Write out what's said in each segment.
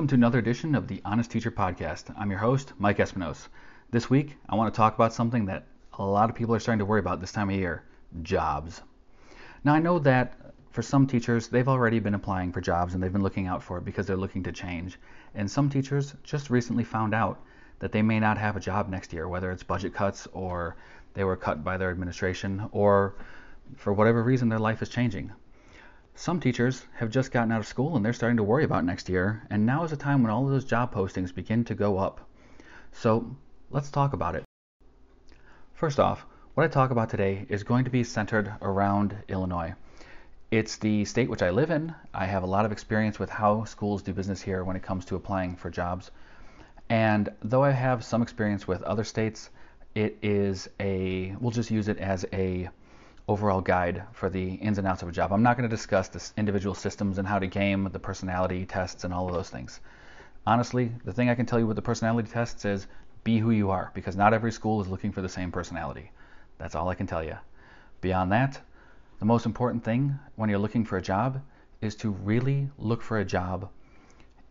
Welcome to another edition of the Honest Teacher Podcast. I'm your host, Mike Espinos. This week, I want to talk about something that a lot of people are starting to worry about this time of year jobs. Now, I know that for some teachers, they've already been applying for jobs and they've been looking out for it because they're looking to change. And some teachers just recently found out that they may not have a job next year, whether it's budget cuts or they were cut by their administration or for whatever reason their life is changing. Some teachers have just gotten out of school and they're starting to worry about next year, and now is the time when all of those job postings begin to go up. So let's talk about it. First off, what I talk about today is going to be centered around Illinois. It's the state which I live in. I have a lot of experience with how schools do business here when it comes to applying for jobs. And though I have some experience with other states, it is a, we'll just use it as a overall guide for the ins and outs of a job. I'm not going to discuss the individual systems and how to game the personality tests and all of those things. Honestly, the thing I can tell you with the personality tests is be who you are because not every school is looking for the same personality. That's all I can tell you. Beyond that, the most important thing when you're looking for a job is to really look for a job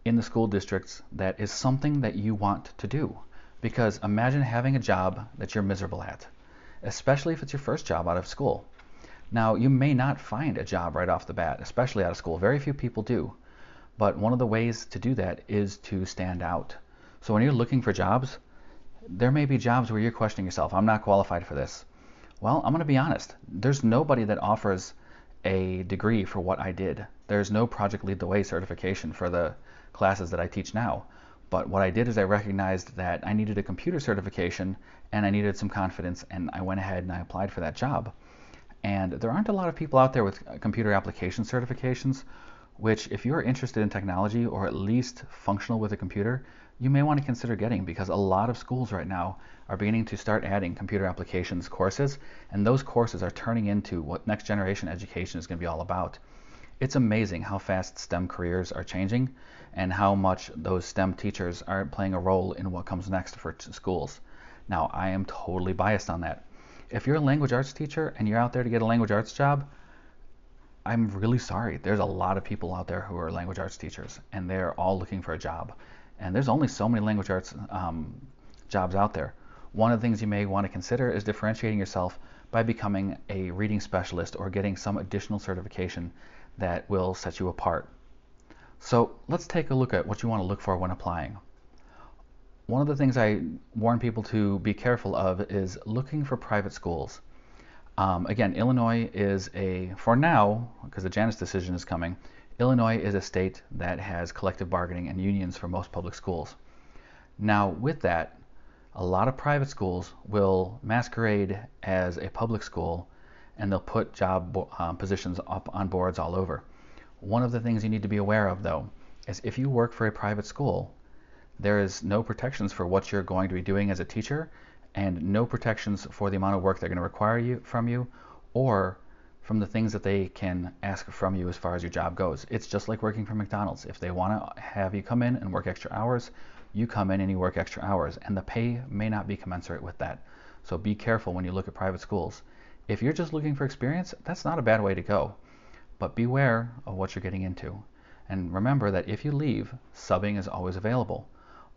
in the school districts that is something that you want to do. Because imagine having a job that you're miserable at especially if it's your first job out of school. Now, you may not find a job right off the bat, especially out of school. Very few people do. But one of the ways to do that is to stand out. So when you're looking for jobs, there may be jobs where you're questioning yourself, I'm not qualified for this. Well, I'm going to be honest. There's nobody that offers a degree for what I did. There's no Project Lead the Way certification for the classes that I teach now. But what I did is I recognized that I needed a computer certification and I needed some confidence, and I went ahead and I applied for that job. And there aren't a lot of people out there with uh, computer application certifications, which, if you're interested in technology or at least functional with a computer, you may want to consider getting because a lot of schools right now are beginning to start adding computer applications courses, and those courses are turning into what next generation education is going to be all about it's amazing how fast STEM careers are changing and how much those STEM teachers are playing a role in what comes next for schools. Now, I am totally biased on that. If you're a language arts teacher and you're out there to get a language arts job, I'm really sorry. There's a lot of people out there who are language arts teachers and they're all looking for a job. And there's only so many language arts um, jobs out there. One of the things you may want to consider is differentiating yourself by becoming a reading specialist or getting some additional certification that will set you apart. So let's take a look at what you want to look for when applying. One of the things I warn people to be careful of is looking for private schools. Um, again, Illinois is a, for now, because the Janus decision is coming, Illinois is a state that has collective bargaining and unions for most public schools. Now, with that, a lot of private schools will masquerade as a public school and they'll put job um, positions up on boards all over. One of the things you need to be aware of, though, is if you work for a private school, there is no protections for what you're going to be doing as a teacher and no protections for the amount of work they're going to require you from you or from the things that they can ask from you as far as your job goes. It's just like working for McDonald's. If they want to have you come in and work extra hours, you come in and you work extra hours, and the pay may not be commensurate with that. So be careful when you look at private schools. If you're just looking for experience, that's not a bad way to go. But beware of what you're getting into. And remember that if you leave, subbing is always available.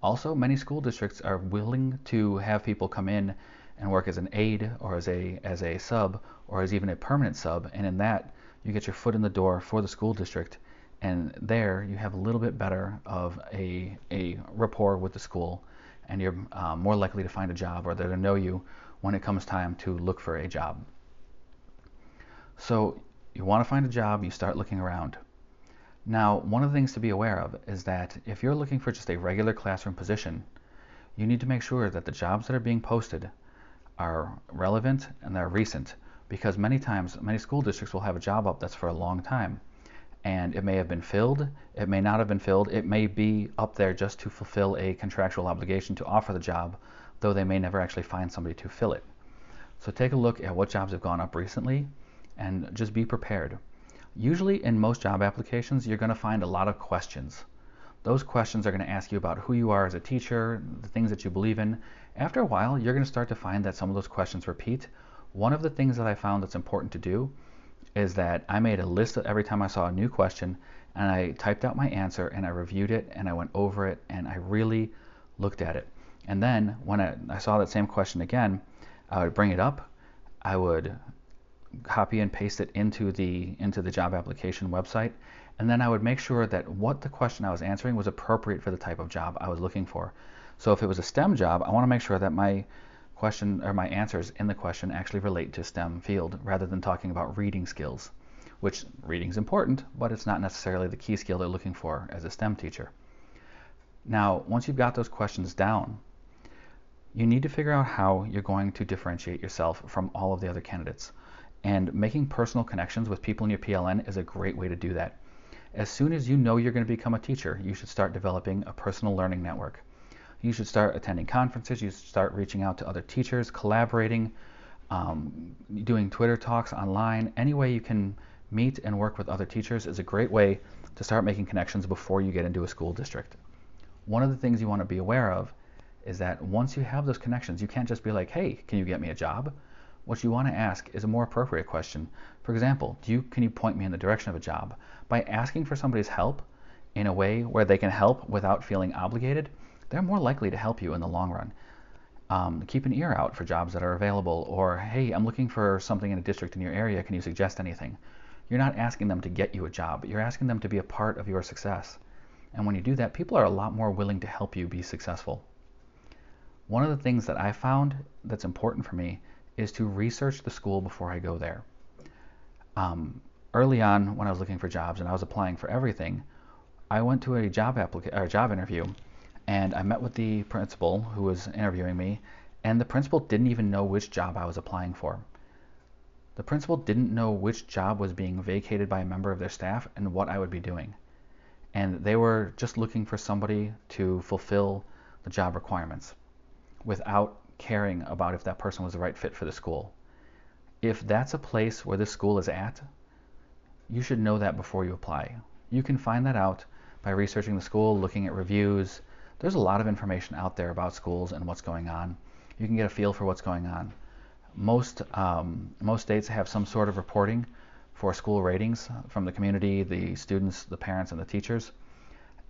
Also, many school districts are willing to have people come in and work as an aide or as a as a sub or as even a permanent sub, and in that you get your foot in the door for the school district, and there you have a little bit better of a a rapport with the school, and you're uh, more likely to find a job or they're to know you when it comes time to look for a job. So you want to find a job, you start looking around. Now, one of the things to be aware of is that if you're looking for just a regular classroom position, you need to make sure that the jobs that are being posted are relevant and they're recent because many times many school districts will have a job up that's for a long time and it may have been filled, it may not have been filled, it may be up there just to fulfill a contractual obligation to offer the job, though they may never actually find somebody to fill it. So take a look at what jobs have gone up recently and just be prepared. Usually, in most job applications, you're going to find a lot of questions. Those questions are going to ask you about who you are as a teacher, the things that you believe in. After a while, you're going to start to find that some of those questions repeat. One of the things that I found that's important to do is that I made a list every time I saw a new question and I typed out my answer and I reviewed it and I went over it and I really looked at it. And then when I, I saw that same question again, I would bring it up. I would copy and paste it into the into the job application website and then I would make sure that what the question I was answering was appropriate for the type of job I was looking for. So if it was a STEM job, I want to make sure that my question or my answers in the question actually relate to STEM field rather than talking about reading skills, which reading is important, but it's not necessarily the key skill they're looking for as a STEM teacher. Now, once you've got those questions down, you need to figure out how you're going to differentiate yourself from all of the other candidates. And making personal connections with people in your PLN is a great way to do that. As soon as you know you're going to become a teacher, you should start developing a personal learning network. You should start attending conferences, you should start reaching out to other teachers, collaborating, um, doing Twitter talks online. Any way you can meet and work with other teachers is a great way to start making connections before you get into a school district. One of the things you want to be aware of is that once you have those connections, you can't just be like, hey, can you get me a job? What you want to ask is a more appropriate question. For example, you, can you point me in the direction of a job? By asking for somebody's help in a way where they can help without feeling obligated, they're more likely to help you in the long run. Um, keep an ear out for jobs that are available, or hey, I'm looking for something in a district in your area. Can you suggest anything? You're not asking them to get you a job, you're asking them to be a part of your success. And when you do that, people are a lot more willing to help you be successful. One of the things that I found that's important for me is to research the school before I go there. Um, early on, when I was looking for jobs and I was applying for everything, I went to a job applica- or job interview, and I met with the principal who was interviewing me, and the principal didn't even know which job I was applying for. The principal didn't know which job was being vacated by a member of their staff and what I would be doing. And they were just looking for somebody to fulfill the job requirements without caring about if that person was the right fit for the school. If that's a place where the school is at, you should know that before you apply. You can find that out by researching the school, looking at reviews. There's a lot of information out there about schools and what's going on. You can get a feel for what's going on. Most um, most states have some sort of reporting for school ratings from the community, the students, the parents, and the teachers.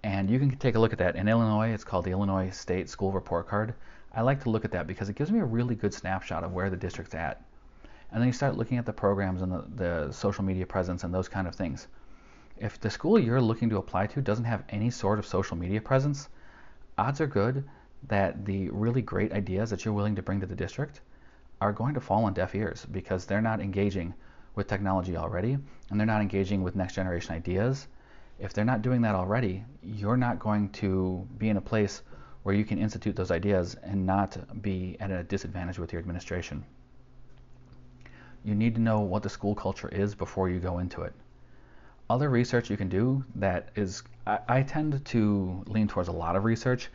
And you can take a look at that. In Illinois, it's called the Illinois State School Report Card. I like to look at that because it gives me a really good snapshot of where the district's at. And then you start looking at the programs and the, the social media presence and those kind of things. If the school you're looking to apply to doesn't have any sort of social media presence, odds are good that the really great ideas that you're willing to bring to the district are going to fall on deaf ears because they're not engaging with technology already and they're not engaging with next generation ideas. If they're not doing that already, you're not going to be in a place where you can institute those ideas and not be at a disadvantage with your administration. You need to know what the school culture is before you go into it. Other research you can do that is, I, I tend to lean towards a lot of research,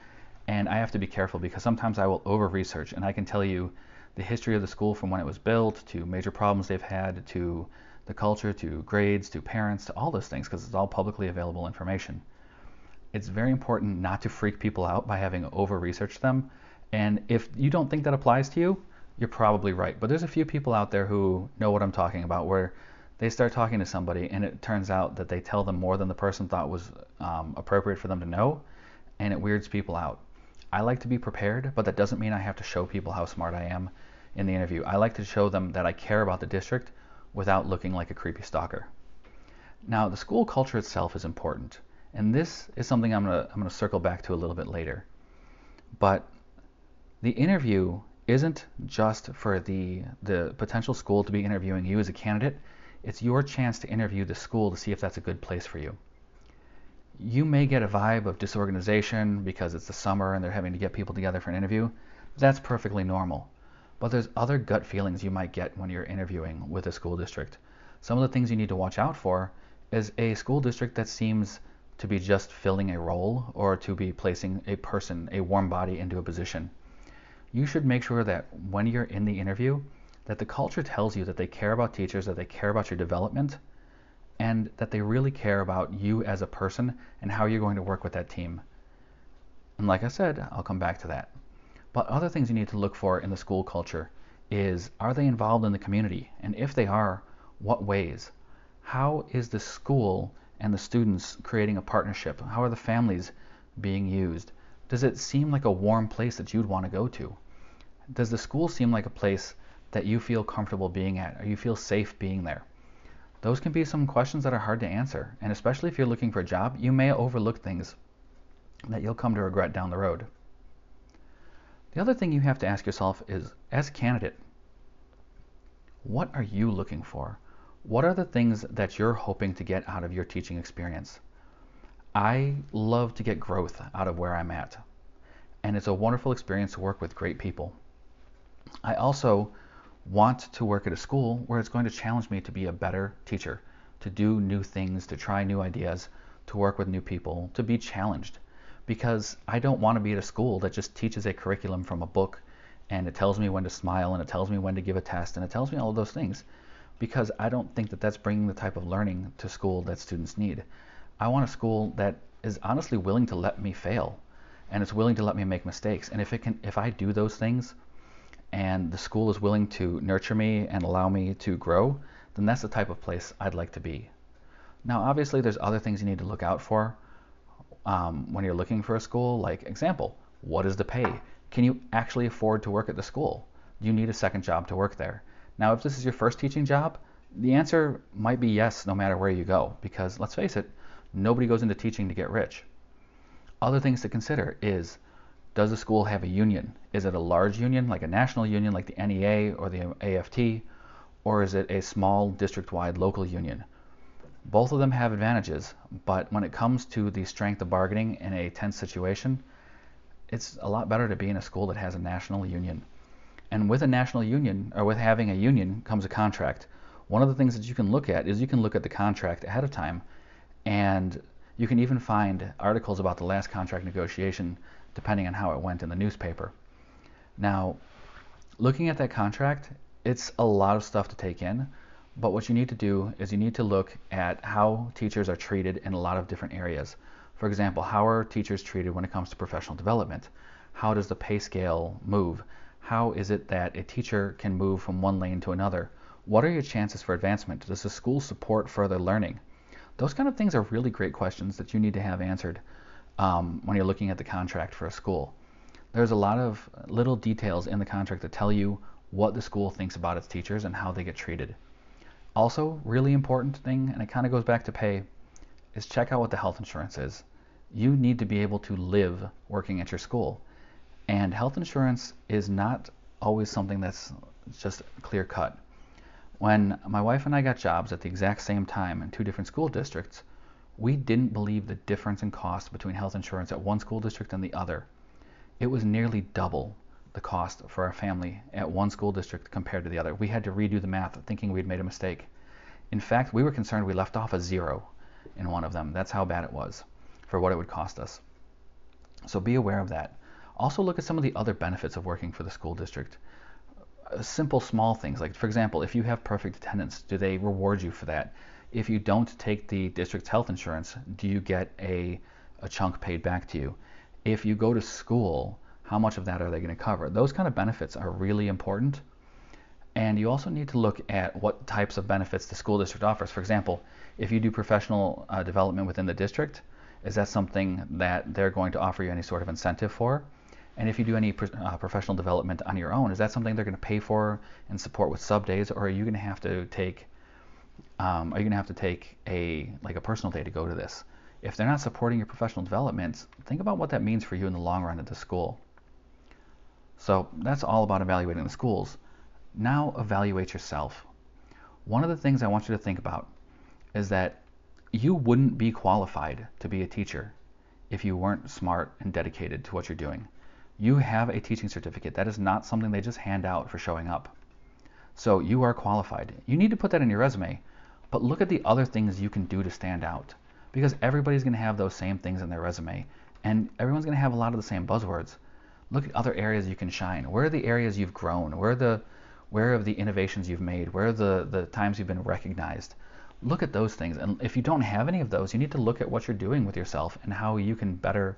and I have to be careful because sometimes I will over research and I can tell you the history of the school from when it was built to major problems they've had to the culture to grades to parents to all those things because it's all publicly available information it's very important not to freak people out by having over researched them. And if you don't think that applies to you, you're probably right. But there's a few people out there who know what I'm talking about where they start talking to somebody and it turns out that they tell them more than the person thought was um, appropriate for them to know, and it weirds people out. I like to be prepared, but that doesn't mean I have to show people how smart I am in the interview. I like to show them that I care about the district without looking like a creepy stalker. Now, the school culture itself is important. And this is something I'm going to I'm going to circle back to a little bit later. But the interview isn't just for the the potential school to be interviewing you as a candidate. It's your chance to interview the school to see if that's a good place for you. You may get a vibe of disorganization because it's the summer and they're having to get people together for an interview. That's perfectly normal. But there's other gut feelings you might get when you're interviewing with a school district. Some of the things you need to watch out for is a school district that seems to be just filling a role or to be placing a person, a warm body, into a position. You should make sure that when you're in the interview, that the culture tells you that they care about teachers, that they care about your development, and that they really care about you as a person and how you're going to work with that team. And like I said, I'll come back to that. But other things you need to look for in the school culture is are they involved in the community? And if they are, what ways? How is the school and the students creating a partnership? How are the families being used? Does it seem like a warm place that you'd want to go to? Does the school seem like a place that you feel comfortable being at or you feel safe being there? Those can be some questions that are hard to answer, and especially if you're looking for a job, you may overlook things that you'll come to regret down the road. The other thing you have to ask yourself is as a candidate, what are you looking for? What are the things that you're hoping to get out of your teaching experience? I love to get growth out of where I'm at, and it's a wonderful experience to work with great people. I also want to work at a school where it's going to challenge me to be a better teacher, to do new things, to try new ideas, to work with new people, to be challenged. Because I don't want to be at a school that just teaches a curriculum from a book and it tells me when to smile and it tells me when to give a test and it tells me all of those things because I don't think that that's bringing the type of learning to school that students need. I want a school that is honestly willing to let me fail and it's willing to let me make mistakes. And if it can if I do those things and the school is willing to nurture me and allow me to grow, then that's the type of place I'd like to be. Now, obviously, there's other things you need to look out for um, when you're looking for a school. Like, example, what is the pay? Can you actually afford to work at the school? Do you need a second job to work there? Now, if this is your first teaching job, the answer might be yes, no matter where you go, because let's face it, nobody goes into teaching to get rich. Other things to consider is does the school have a union? Is it a large union, like a national union, like the NEA or the AFT, or is it a small district wide local union? Both of them have advantages, but when it comes to the strength of bargaining in a tense situation, it's a lot better to be in a school that has a national union. And with a national union, or with having a union, comes a contract. One of the things that you can look at is you can look at the contract ahead of time, and you can even find articles about the last contract negotiation depending on how it went in the newspaper. Now, looking at that contract, it's a lot of stuff to take in, but what you need to do is you need to look at how teachers are treated in a lot of different areas. For example, how are teachers treated when it comes to professional development? How does the pay scale move? How is it that a teacher can move from one lane to another? What are your chances for advancement? Does the school support further learning? Those kind of things are really great questions that you need to have answered um, when you're looking at the contract for a school. There's a lot of little details in the contract that tell you what the school thinks about its teachers and how they get treated. Also, really important thing, and it kind of goes back to pay, is check out what the health insurance is. You need to be able to live working at your school. And health insurance is not always something that's just clear cut. When my wife and I got jobs at the exact same time in two different school districts, we didn't believe the difference in cost between health insurance at one school district and the other. It was nearly double the cost for our family at one school district compared to the other. We had to redo the math thinking we'd made a mistake. In fact, we were concerned we left off a zero in one of them. That's how bad it was for what it would cost us. So be aware of that. Also, look at some of the other benefits of working for the school district. Uh, simple, small things like, for example, if you have perfect attendance, do they reward you for that? If you don't take the district's health insurance, do you get a, a chunk paid back to you? If you go to school, how much of that are they going to cover? Those kind of benefits are really important. And you also need to look at what types of benefits the school district offers. For example, if you do professional uh, development within the district, is that something that they're going to offer you any sort of incentive for? And if you do any uh, professional development on your own, is that something they're going to pay for and support with sub days, or are you going to have to take um, are you going to have to take a like a personal day to go to this? If they're not supporting your professional development, think about what that means for you in the long run at the school. So that's all about evaluating the schools. Now evaluate yourself. One of the things I want you to think about is that you wouldn't be qualified to be a teacher if you weren't smart and dedicated to what you're doing. You have a teaching certificate. That is not something they just hand out for showing up. So you are qualified. You need to put that in your resume, but look at the other things you can do to stand out because everybody's going to have those same things in their resume and everyone's going to have a lot of the same buzzwords. Look at other areas you can shine. Where are the areas you've grown? Where are the where are the innovations you've made? Where are the, the times you've been recognized? Look at those things. And if you don't have any of those, you need to look at what you're doing with yourself and how you can better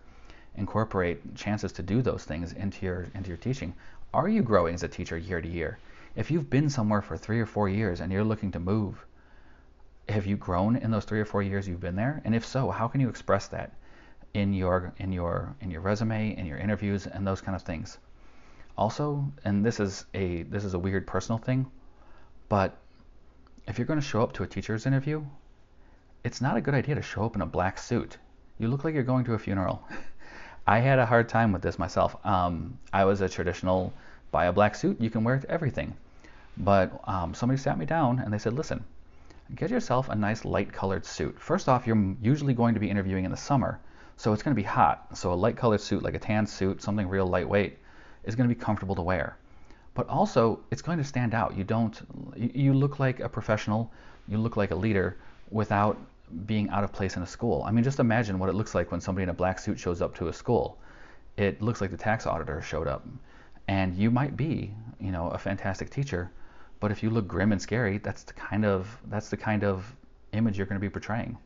incorporate chances to do those things into your into your teaching. Are you growing as a teacher year to year? If you've been somewhere for three or four years and you're looking to move, have you grown in those three or four years you've been there? And if so, how can you express that in your in your in your resume, in your interviews, and those kind of things? Also, and this is a this is a weird personal thing, but if you're going to show up to a teacher's interview, it's not a good idea to show up in a black suit. You look like you're going to a funeral. I had a hard time with this myself. Um, I was a traditional buy a black suit, you can wear it to everything. But um, somebody sat me down and they said, listen, get yourself a nice light colored suit. First off, you're usually going to be interviewing in the summer, so it's going to be hot. So a light colored suit, like a tan suit, something real lightweight, is going to be comfortable to wear. But also, it's going to stand out. You don't, you look like a professional, you look like a leader without being out of place in a school. I mean, just imagine what it looks like when somebody in a black suit shows up to a school. It looks like the tax auditor showed up. And you might be, you know, a fantastic teacher, but if you look grim and scary, that's the kind of that's the kind of image you're going to be portraying.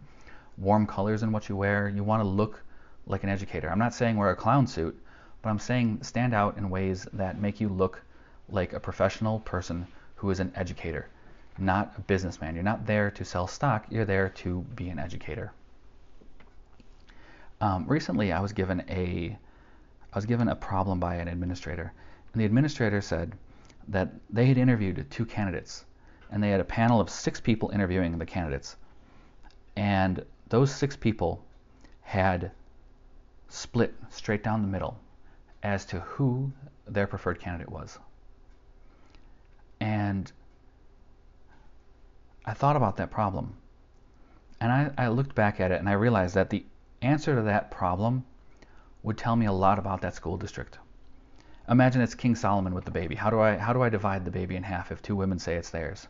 Warm colors in what you wear. You want to look like an educator. I'm not saying wear a clown suit, but I'm saying stand out in ways that make you look like a professional person who is an educator, not a businessman. You're not there to sell stock. You're there to be an educator. Um, recently, I was given a I was given a problem by an administrator, and the administrator said that they had interviewed two candidates, and they had a panel of six people interviewing the candidates. And those six people had split straight down the middle as to who their preferred candidate was. And I thought about that problem. And I, I, looked back at it and I realized that the answer to that problem would tell me a lot about that school district imagine it's King Solomon with the baby. How do I how do I divide the baby in half if two women say it's theirs?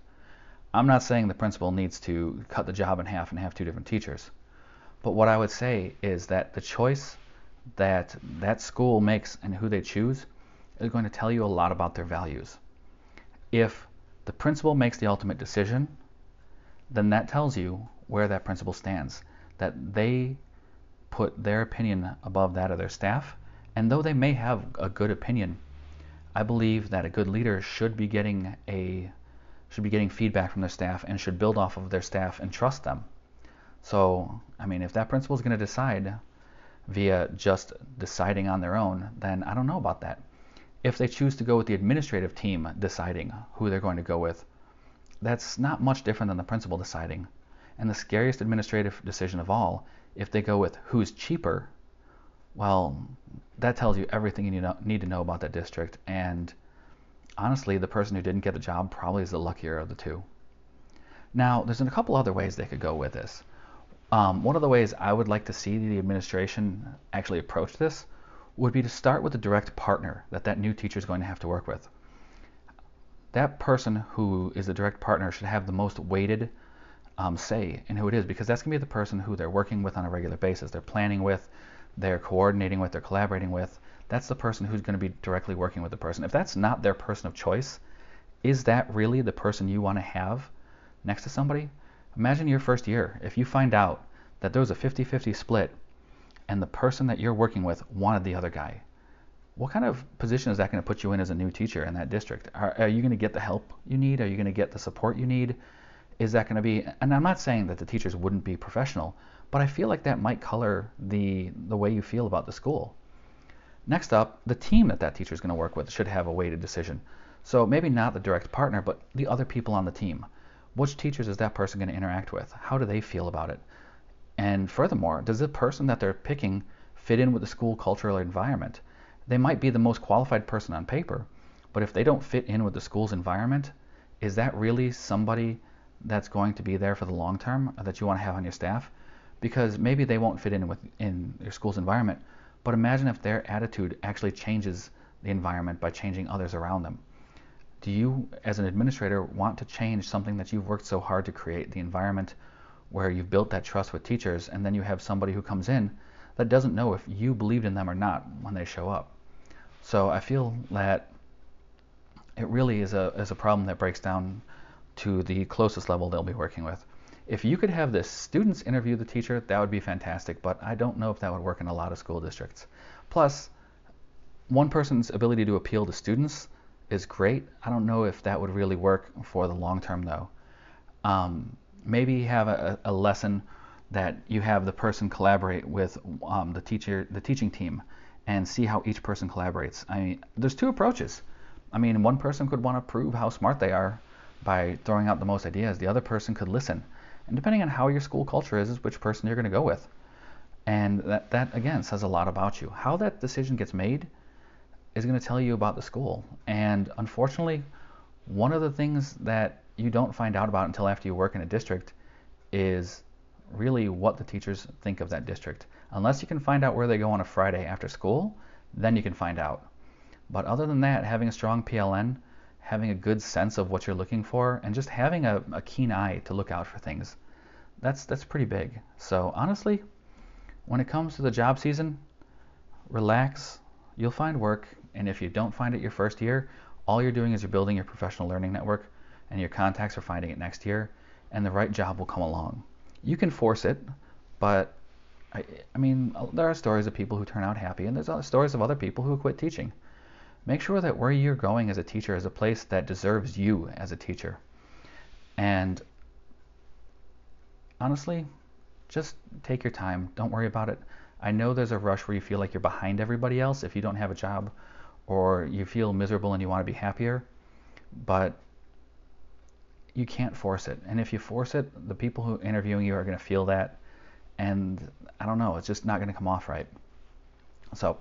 I'm not saying the principal needs to cut the job in half and have two different teachers. But what I would say is that the choice that that school makes and who they choose is going to tell you a lot about their values. If the principal makes the ultimate decision, then that tells you where that principal stands. That they put their opinion above that of their staff and though they may have a good opinion, I believe that a good leader should be getting a should be getting feedback from their staff and should build off of their staff and trust them. So, I mean, if that principal is going to decide via just deciding on their own, then I don't know about that. If they choose to go with the administrative team deciding who they're going to go with, that's not much different than the principal deciding. And the scariest administrative decision of all, if they go with who's cheaper, well, that tells you everything you need to know about that district. And honestly, the person who didn't get the job probably is the luckier of the two. Now, there's a couple other ways they could go with this. Um, one of the ways I would like to see the administration actually approach this would be to start with the direct partner that that new teacher is going to have to work with. That person who is the direct partner should have the most weighted um, say in who it is because that's going to be the person who they're working with on a regular basis. They're planning with, they're coordinating with, they're collaborating with, that's the person who's going to be directly working with the person. If that's not their person of choice, is that really the person you want to have next to somebody? Imagine your first year. If you find out that there was a 50 50 split and the person that you're working with wanted the other guy, what kind of position is that going to put you in as a new teacher in that district? Are, are you going to get the help you need? Are you going to get the support you need? Is that going to be, and I'm not saying that the teachers wouldn't be professional, but I feel like that might color the, the way you feel about the school. Next up, the team that that teacher is going to work with should have a weighted decision. So maybe not the direct partner, but the other people on the team. Which teachers is that person going to interact with? How do they feel about it? And furthermore, does the person that they're picking fit in with the school cultural environment? They might be the most qualified person on paper, but if they don't fit in with the school's environment, is that really somebody that's going to be there for the long term that you want to have on your staff? because maybe they won't fit in with in your school's environment. But imagine if their attitude actually changes the environment by changing others around them. Do you, as an administrator, want to change something that you've worked so hard to create, the environment where you've built that trust with teachers, and then you have somebody who comes in that doesn't know if you believed in them or not when they show up? So I feel that it really is a, is a problem that breaks down to the closest level they'll be working with. If you could have the students interview the teacher, that would be fantastic, but I don't know if that would work in a lot of school districts. Plus, one person's ability to appeal to students is great. I don't know if that would really work for the long term, though. Um, maybe have a, a lesson that you have the person collaborate with um, the teacher, the teaching team, and see how each person collaborates. I mean, there's two approaches. I mean, one person could want to prove how smart they are by throwing out the most ideas. The other person could listen. And depending on how your school culture is, is which person you're going to go with. And that, that again says a lot about you. How that decision gets made is going to tell you about the school. And unfortunately, one of the things that you don't find out about until after you work in a district is really what the teachers think of that district. Unless you can find out where they go on a Friday after school, then you can find out. But other than that, having a strong PLN, having a good sense of what you're looking for, and just having a, a keen eye to look out for things, that's that's pretty big. So honestly, when it comes to the job season, relax. You'll find work, and if you don't find it your first year, all you're doing is you're building your professional learning network, and your contacts are finding it next year, and the right job will come along. You can force it, but I, I mean, uh, there are stories of people who turn out happy, and there's other stories of other people who quit teaching. Make sure that where you're going as a teacher is a place that deserves you as a teacher. And honestly, just take your time. Don't worry about it. I know there's a rush where you feel like you're behind everybody else if you don't have a job or you feel miserable and you want to be happier, but you can't force it. And if you force it, the people who are interviewing you are going to feel that and I don't know, it's just not going to come off right. So,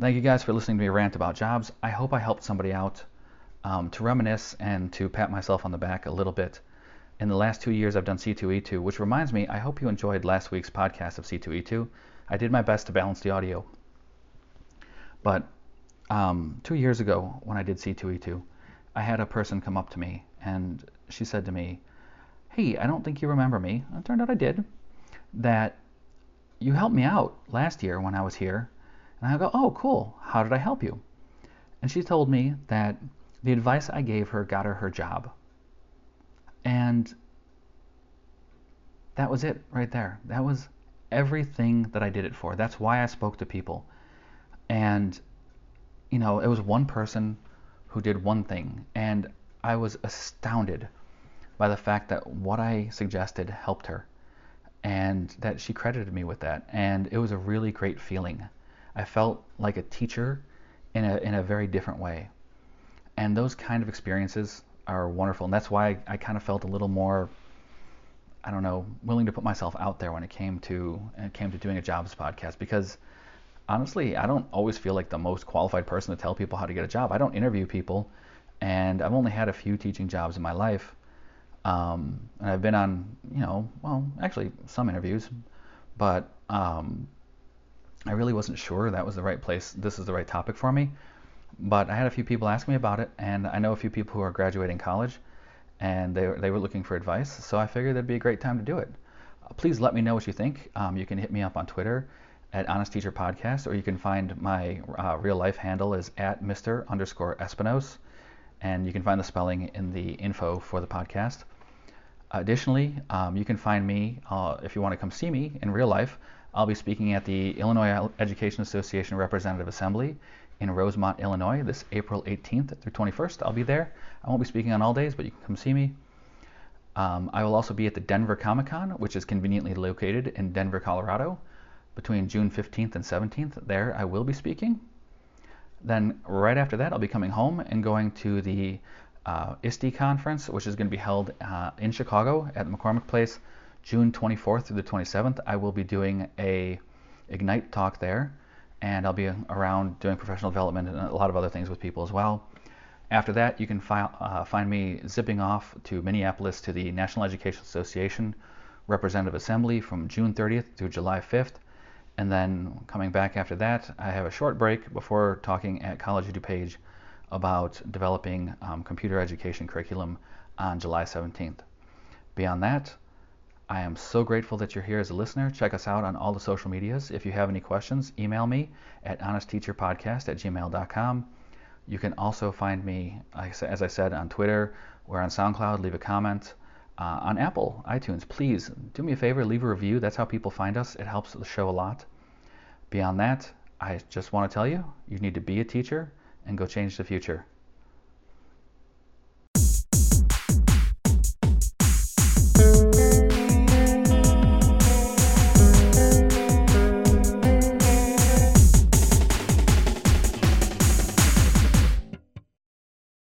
thank you guys for listening to me rant about jobs. I hope I helped somebody out um, to reminisce and to pat myself on the back a little bit. In the last two years, I've done C2E2, which reminds me, I hope you enjoyed last week's podcast of C2E2. I did my best to balance the audio. But um, two years ago, when I did C2E2, I had a person come up to me and she said to me, Hey, I don't think you remember me. It turned out I did that you helped me out last year when I was here. And I go, oh, cool. How did I help you? And she told me that the advice I gave her got her her job. And that was it right there. That was everything that I did it for. That's why I spoke to people. And, you know, it was one person who did one thing. And I was astounded by the fact that what I suggested helped her and that she credited me with that. And it was a really great feeling. I felt like a teacher in a, in a very different way. And those kind of experiences are wonderful. And that's why I, I kind of felt a little more, I don't know, willing to put myself out there when it came to when it came to doing a jobs podcast because honestly, I don't always feel like the most qualified person to tell people how to get a job. I don't interview people, and I've only had a few teaching jobs in my life. Um, and I've been on, you know, well, actually some interviews, but um, I really wasn't sure that was the right place. This is the right topic for me. But I had a few people ask me about it, and I know a few people who are graduating college, and they, they were looking for advice. So I figured that'd be a great time to do it. Please let me know what you think. Um, you can hit me up on Twitter at Honest Teacher Podcast, or you can find my uh, real life handle is at Mr. underscore Espinos, and you can find the spelling in the info for the podcast. Additionally, um, you can find me uh, if you want to come see me in real life. I'll be speaking at the Illinois Education Association Representative Assembly in Rosemont, Illinois, this April 18th through 21st. I'll be there. I won't be speaking on all days, but you can come see me. Um, I will also be at the Denver Comic Con, which is conveniently located in Denver, Colorado, between June 15th and 17th. There, I will be speaking. Then, right after that, I'll be coming home and going to the uh, ISTE conference, which is going to be held uh, in Chicago at McCormick Place, June 24th through the 27th. I will be doing a Ignite talk there, and I'll be around doing professional development and a lot of other things with people as well. After that, you can fi- uh, find me zipping off to Minneapolis to the National Education Association Representative Assembly from June 30th through July 5th. And then coming back after that, I have a short break before talking at College DuPage about developing um, computer education curriculum on July 17th. Beyond that, I am so grateful that you're here as a listener. Check us out on all the social medias. If you have any questions, email me at honestteacherpodcast at gmail.com. You can also find me, as I said, on Twitter. We're on SoundCloud. Leave a comment. Uh, on Apple iTunes, please do me a favor, leave a review. That's how people find us. It helps the show a lot. Beyond that, I just want to tell you, you need to be a teacher and go change the future.